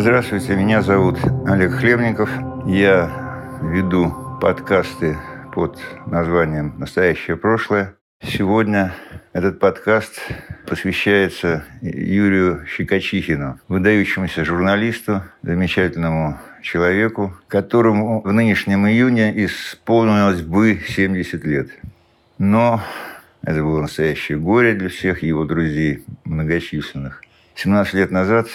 Здравствуйте, меня зовут Олег Хлебников. Я веду подкасты под названием «Настоящее прошлое». Сегодня этот подкаст посвящается Юрию Щекочихину, выдающемуся журналисту, замечательному человеку, которому в нынешнем июне исполнилось бы 70 лет. Но это было настоящее горе для всех его друзей, многочисленных. 17 лет назад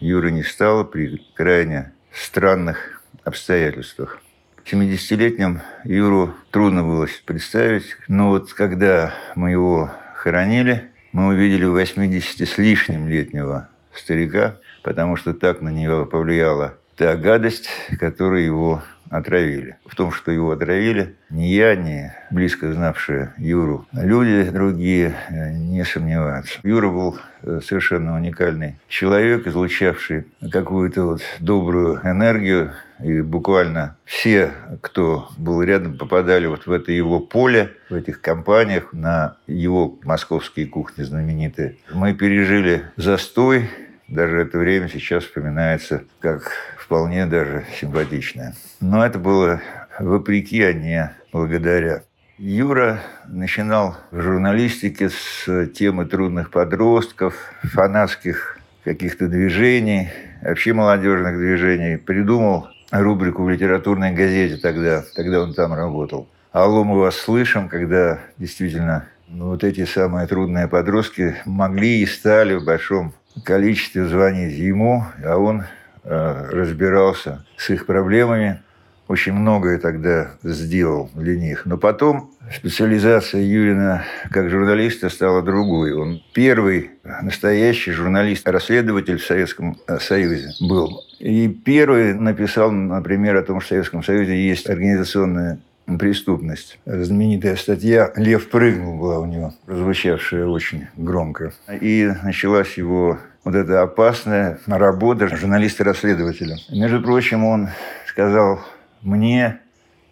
Юра не стало при крайне странных обстоятельствах. 70-летним Юру трудно было представить, но вот когда мы его хоронили, мы увидели 80 с лишним летнего старика, потому что так на него повлияла та гадость, которая его отравили. В том, что его отравили, ни я, ни близко знавшие Юру люди другие э, не сомневаются. Юра был э, совершенно уникальный человек, излучавший какую-то вот добрую энергию, и буквально все, кто был рядом, попадали вот в это его поле, в этих компаниях, на его московские кухни знаменитые. Мы пережили застой, даже это время сейчас вспоминается как вполне даже симпатичное. Но это было вопреки, а не благодаря. Юра начинал в журналистике с темы трудных подростков, фанатских каких-то движений, вообще молодежных движений. Придумал рубрику в литературной газете тогда, тогда он там работал. «Алло, мы вас слышим», когда действительно ну, вот эти самые трудные подростки могли и стали в большом количестве звонить ему, а он Э, разбирался с их проблемами. Очень многое тогда сделал для них. Но потом специализация Юрина как журналиста стала другой. Он первый настоящий журналист-расследователь в Советском э, Союзе был. И первый написал, например, о том, что в Советском Союзе есть организационная преступность. Знаменитая статья «Лев прыгнул» была у него, прозвучавшая очень громко. И началась его вот эта опасная работа журналиста-расследователя. Между прочим, он сказал мне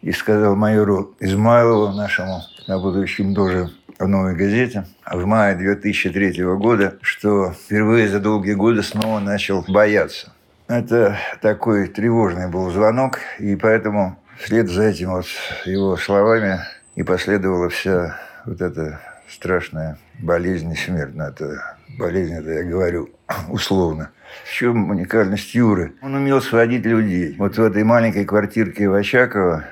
и сказал майору Измайлову, нашему работающему тоже в «Новой газете», в мае 2003 года, что впервые за долгие годы снова начал бояться. Это такой тревожный был звонок, и поэтому вслед за этим вот его словами и последовала вся вот эта страшная болезнь и это болезнь, это я говорю условно. В чем уникальность Юры? Он умел сводить людей. Вот в этой маленькой квартирке в Очаково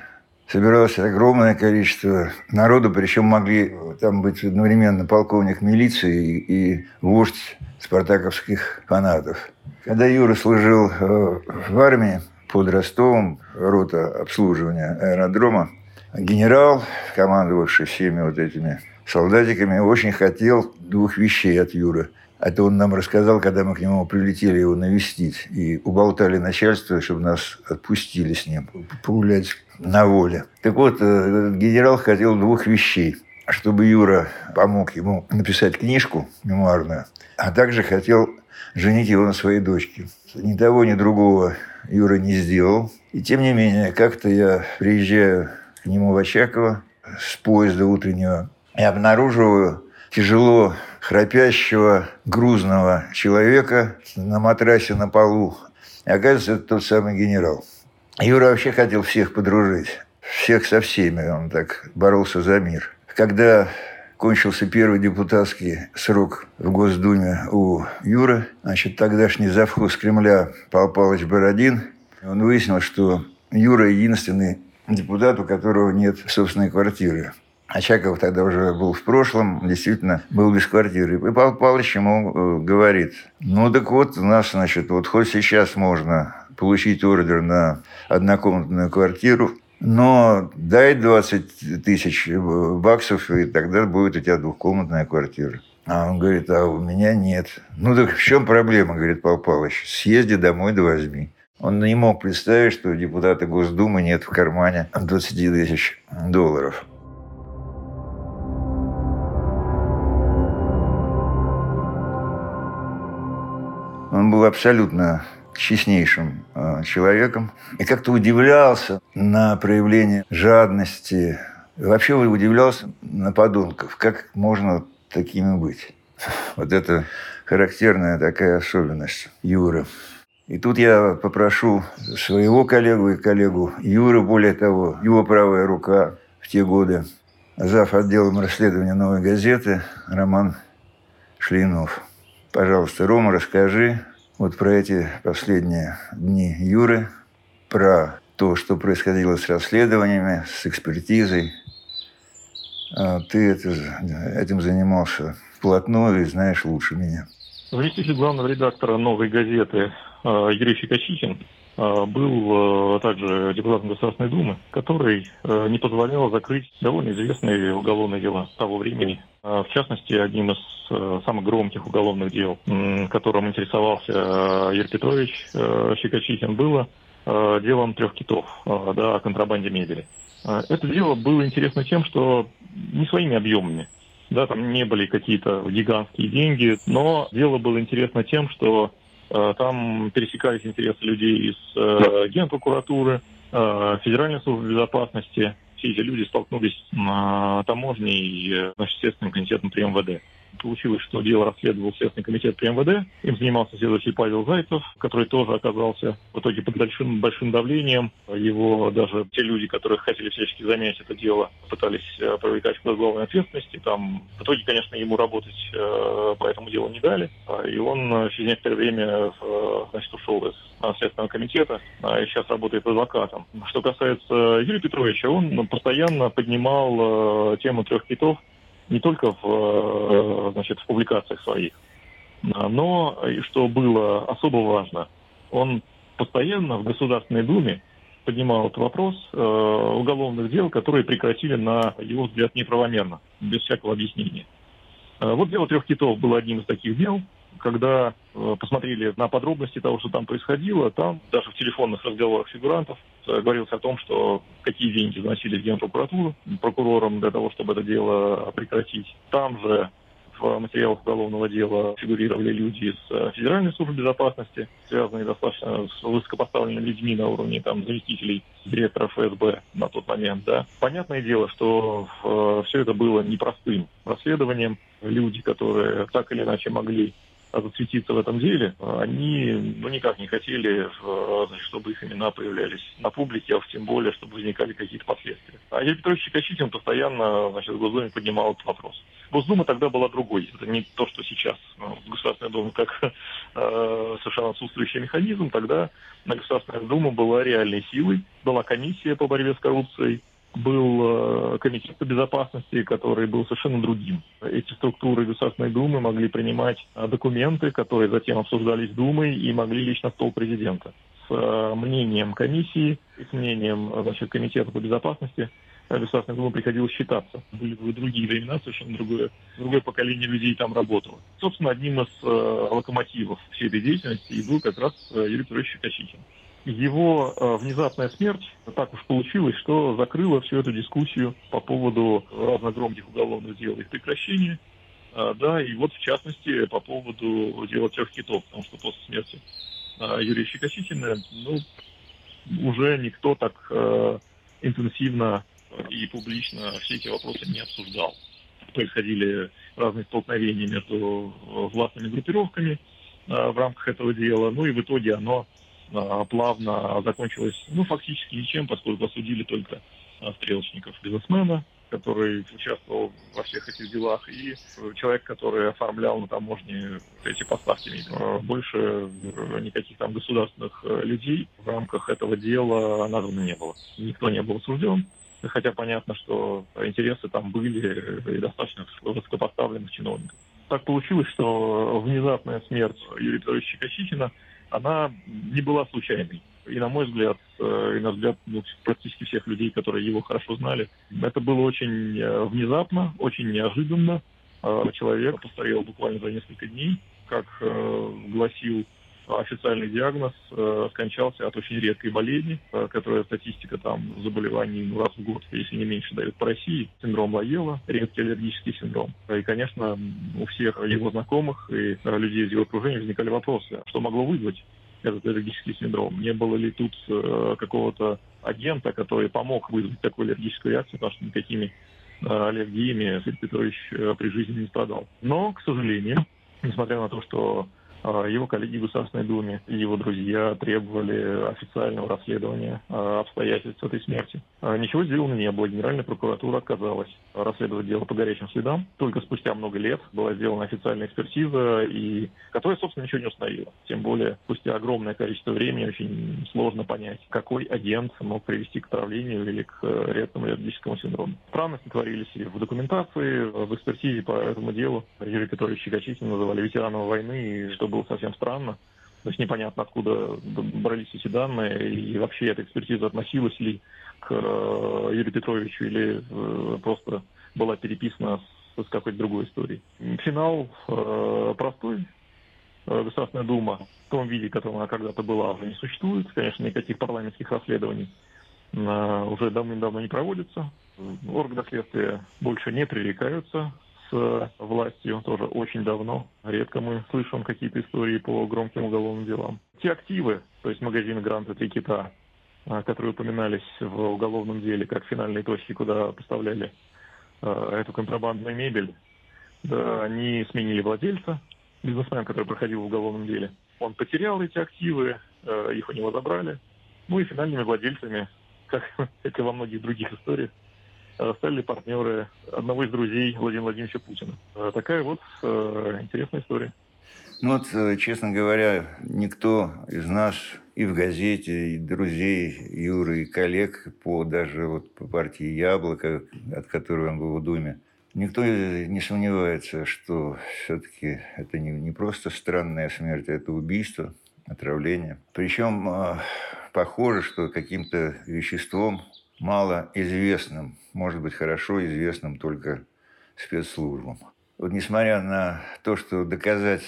собиралось огромное количество народу, причем могли там быть одновременно полковник милиции и вождь спартаковских фанатов. Когда Юра служил э, в армии под Ростовом, рота обслуживания аэродрома, генерал, командовавший всеми вот этими солдатиками, очень хотел двух вещей от Юры. Это он нам рассказал, когда мы к нему прилетели его навестить. И уболтали начальство, чтобы нас отпустили с ним погулять на воле. Так вот, э, генерал хотел двух вещей. Чтобы Юра помог ему написать книжку мемуарную, а также хотел женить его на своей дочке. Ни того, ни другого Юра не сделал. И тем не менее, как-то я приезжаю к нему в Очаково с поезда утреннего и обнаруживаю тяжело храпящего грузного человека на матрасе на полу. И оказывается, это тот самый генерал. Юра вообще хотел всех подружить. Всех со всеми. Он так боролся за мир. Когда кончился первый депутатский срок в Госдуме у Юры, значит, тогдашний завхоз Кремля Павел Павлович Бородин, он выяснил, что Юра единственный депутат, у которого нет собственной квартиры. Очаков тогда уже был в прошлом, действительно был без квартиры. И Павел Павлович ему э, говорит, ну так вот, у нас, значит, вот хоть сейчас можно получить ордер на однокомнатную квартиру, но дай 20 тысяч баксов, и тогда будет у тебя двухкомнатная квартира. А он говорит, а у меня нет. Ну так в чем проблема, говорит Павел Павлович. Съезди домой да возьми. Он не мог представить, что у депутата Госдумы нет в кармане 20 тысяч долларов. Он был абсолютно честнейшим э, человеком и как-то удивлялся на проявление жадности. Вообще удивлялся на подонков, как можно такими быть. Вот это характерная такая особенность Юры. И тут я попрошу своего коллегу и коллегу Юры, более того, его правая рука в те годы, зав. отделом расследования «Новой газеты» Роман Шлинов. Пожалуйста, Рома, расскажи вот про эти последние дни Юры, про то, что происходило с расследованиями, с экспертизой. А ты это, этим занимался вплотную и знаешь лучше меня. Заместитель главного редактора «Новой газеты» а, Юрий Фикачихин а, был а, также депутатом Государственной Думы, который не позволял закрыть довольно известные уголовные дела того времени. В частности, одним из самых громких уголовных дел, которым интересовался Юрий Петрович Щекочихин, было делом трех китов да, о контрабанде мебели. Это дело было интересно тем, что не своими объемами, да, там не были какие-то гигантские деньги, но дело было интересно тем, что Э, там пересекались интересы людей из э, Генпрокуратуры, э, Федеральной службы безопасности. Все эти люди столкнулись на таможне и значит, Следственным комитетом при МВД. Получилось, что дело расследовал Следственный комитет при МВД. Им занимался следователь Павел Зайцев, который тоже оказался в итоге под большим, большим давлением. Его даже те люди, которые хотели всячески занять это дело, пытались э, привлекать к уголовной ответственности. Там в итоге, конечно, ему работать э, по этому делу не дали. А, и он э, через некоторое время значит, ушел из Следственного комитета а, и сейчас работает адвокатом. Что касается Юрия Петровича, он постоянно поднимал тему трех китов не только в, э, значит, в публикациях своих, но, что было особо важно, он постоянно в Государственной Думе поднимал этот вопрос э, уголовных дел, которые прекратили, на его взгляд, неправомерно, без всякого объяснения. Э, вот дело трех китов было одним из таких дел когда э, посмотрели на подробности того, что там происходило, там даже в телефонных разговорах фигурантов э, говорилось о том, что какие деньги заносили в Генпрокуратуру прокурором для того, чтобы это дело прекратить. Там же в материалах уголовного дела фигурировали люди из э, Федеральной службы безопасности, связанные достаточно с высокопоставленными людьми на уровне там, заместителей директора ФСБ на тот момент. Да. Понятное дело, что э, все это было непростым расследованием. Люди, которые так или иначе могли засветиться в этом деле, они ну, никак не хотели, значит, чтобы их имена появлялись на публике, а тем более, чтобы возникали какие-то последствия. А Юрий Петрович Чикачитин постоянно значит, в Госдуме поднимал этот вопрос. Госдума тогда была другой. Это не то, что сейчас. Ну, Государственная Дума как э, совершенно отсутствующий механизм. Тогда на Государственная Дума была реальной силой. Была комиссия по борьбе с коррупцией был э, комитет по безопасности, который был совершенно другим. Эти структуры Государственной Думы могли принимать э, документы, которые затем обсуждались Думой и могли лечь на стол президента. С э, мнением комиссии с мнением значит, комитета по безопасности Государственной Думы приходилось считаться. Были бы другие времена, совершенно другое, другое поколение людей там работало. Собственно, одним из локомотивов всей этой деятельности и был как раз Юрий Петрович Щекочихин его э, внезапная смерть так уж получилось, что закрыла всю эту дискуссию по поводу разных громких уголовных дел и их прекращения. Э, да, и вот в частности по поводу дела трех китов, потому что после смерти э, Юрия Щекоситина, ну, уже никто так э, интенсивно и публично все эти вопросы не обсуждал. Происходили разные столкновения между властными группировками э, в рамках этого дела, ну и в итоге оно а, плавно закончилось, ну, фактически ничем, поскольку осудили только а, стрелочников бизнесмена, который участвовал во всех этих делах, и человек, который оформлял на таможне эти поставки. Больше никаких там государственных э, людей в рамках этого дела названо не было. Никто не был осужден. Хотя понятно, что интересы там были и достаточно высокопоставленных чиновников. Так получилось, что внезапная смерть Юрия Петровича Косихина – она не была случайной. И на мой взгляд, э, и на взгляд ну, практически всех людей, которые его хорошо знали, это было очень э, внезапно, очень неожиданно. Э, человек постарел буквально за несколько дней, как гласил официальный диагноз, скончался от очень редкой болезни, которая статистика там заболеваний ну, раз в год, если не меньше, дает по России. Синдром Лаела, редкий аллергический синдром. И, конечно, у всех его знакомых и людей из его окружения возникали вопросы, что могло вызвать этот аллергический синдром. Не было ли тут э, какого-то агента, который помог вызвать такую аллергическую реакцию, потому что никакими э, аллергиями Сергей Петрович э, при жизни не страдал. Но, к сожалению, несмотря на то, что а, его коллеги в Государственной Думе и его друзья требовали официального расследования а, обстоятельств этой смерти. А, ничего сделано не было. Генеральная прокуратура отказалась расследовать дело по горячим следам. Только спустя много лет была сделана официальная экспертиза, и которая, собственно, ничего не установила. Тем более, спустя огромное количество времени очень сложно понять, какой агент мог привести к отравлению или к э, редкому аллергическому синдрому. Странности творились и в документации, в экспертизе по этому делу. Юрий Петрович Щекочитин называли ветераном войны, и что было совсем странно. То есть непонятно, откуда брались эти данные, и вообще эта экспертиза относилась ли к э, Юрию Петровичу или э, просто была переписана с, с какой-то другой историей. Финал э, простой. Государственная Дума в том виде, в котором она когда-то была, уже не существует. Конечно, никаких парламентских расследований уже давным-давно не проводится. Органы следствия больше не пререкаются с властью тоже очень давно. Редко мы слышим какие-то истории по громким уголовным делам. Те активы, то есть магазины Гранта Три Кита, которые упоминались в уголовном деле как финальные точки, куда поставляли а, эту контрабандную мебель, да, они сменили владельца, бизнесмен, который проходил в уголовном деле. Он потерял эти активы, а, их у него забрали. Ну и финальными владельцами, как, как и во многих других историях, Э, стали партнеры одного из друзей Владимира Владимировича Путина. Э, такая вот э, интересная история. Ну вот, честно говоря, никто из нас и в газете, и друзей Юры, и коллег по даже вот по партии «Яблоко», от которой он был в Думе, Никто не сомневается, что все-таки это не, не просто странная смерть, а это убийство, отравление. Причем похоже, что каким-то веществом малоизвестным, может быть, хорошо известным только спецслужбам. Вот несмотря на то, что доказать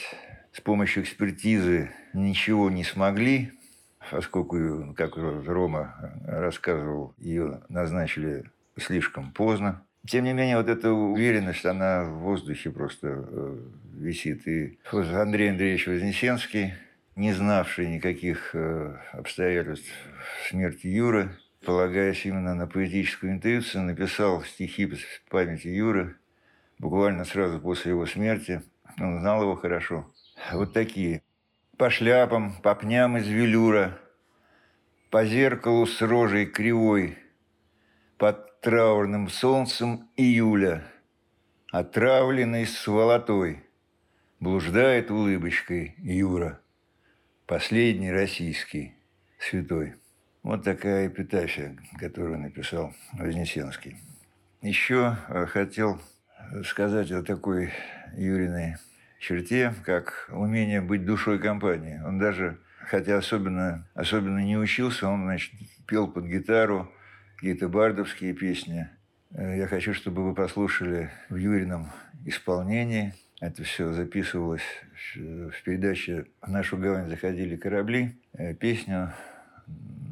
с помощью экспертизы ничего не смогли, поскольку, как Рома рассказывал, ее назначили слишком поздно. Тем не менее, вот эта уверенность, она в воздухе просто э, висит. И Андрей Андреевич Вознесенский, не знавший никаких э, обстоятельств смерти Юры, полагаясь именно на поэтическую интуицию, написал стихи в памяти Юры буквально сразу после его смерти. Он знал его хорошо. Вот такие. По шляпам, по пням из велюра, по зеркалу с рожей кривой, под траурным солнцем июля, отравленный сволотой, блуждает улыбочкой Юра, последний российский святой. Вот такая эпитафия, которую написал Вознесенский. Еще э, хотел сказать о такой Юриной черте, как умение быть душой компании. Он даже, хотя особенно, особенно не учился, он значит, пел под гитару какие-то бардовские песни. Э, я хочу, чтобы вы послушали в Юрином исполнении. Это все записывалось в передаче «В нашу гавань заходили корабли». Э, песню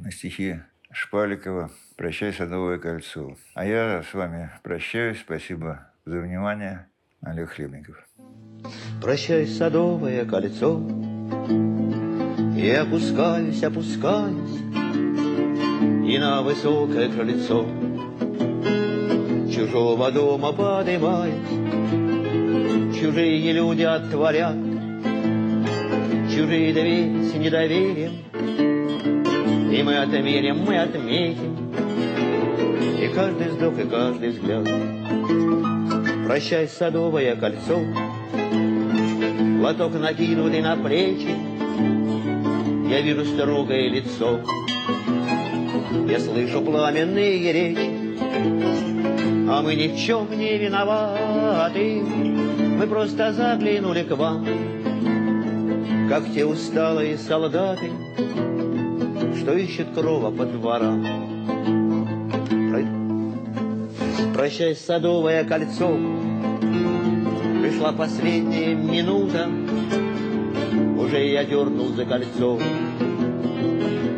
на стихи Шпаликова «Прощай, Садовое кольцо». А я с вами прощаюсь. Спасибо за внимание. Олег Хлебников. Прощай, Садовое кольцо, И опускаюсь, опускаюсь И на высокое крыльцо. Чужого дома подымаюсь Чужие люди отворят Чужие двери с недоверием и мы отмерим, мы отметим И каждый вздох, и каждый взгляд. Прощай, садовое кольцо Лоток накинутый на плечи. Я вижу строгое лицо. Я слышу пламенные речи. А мы ни в чем не виноваты. Мы просто заглянули к вам Как те усталые солдаты что ищет крова по дворам. Прощай, садовое кольцо, пришла последняя минута, уже я дернул за кольцо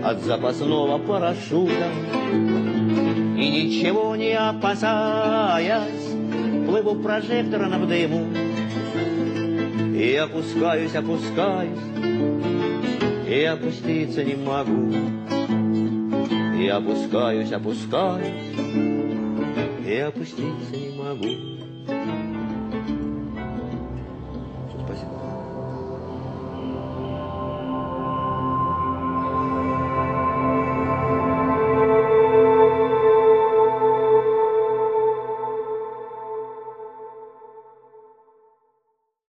от запасного парашюта. И ничего не опасаясь, плыву прожектором в дыму, и опускаюсь, опускаюсь, и опуститься не могу. И опускаюсь, опускаюсь, и опуститься не могу.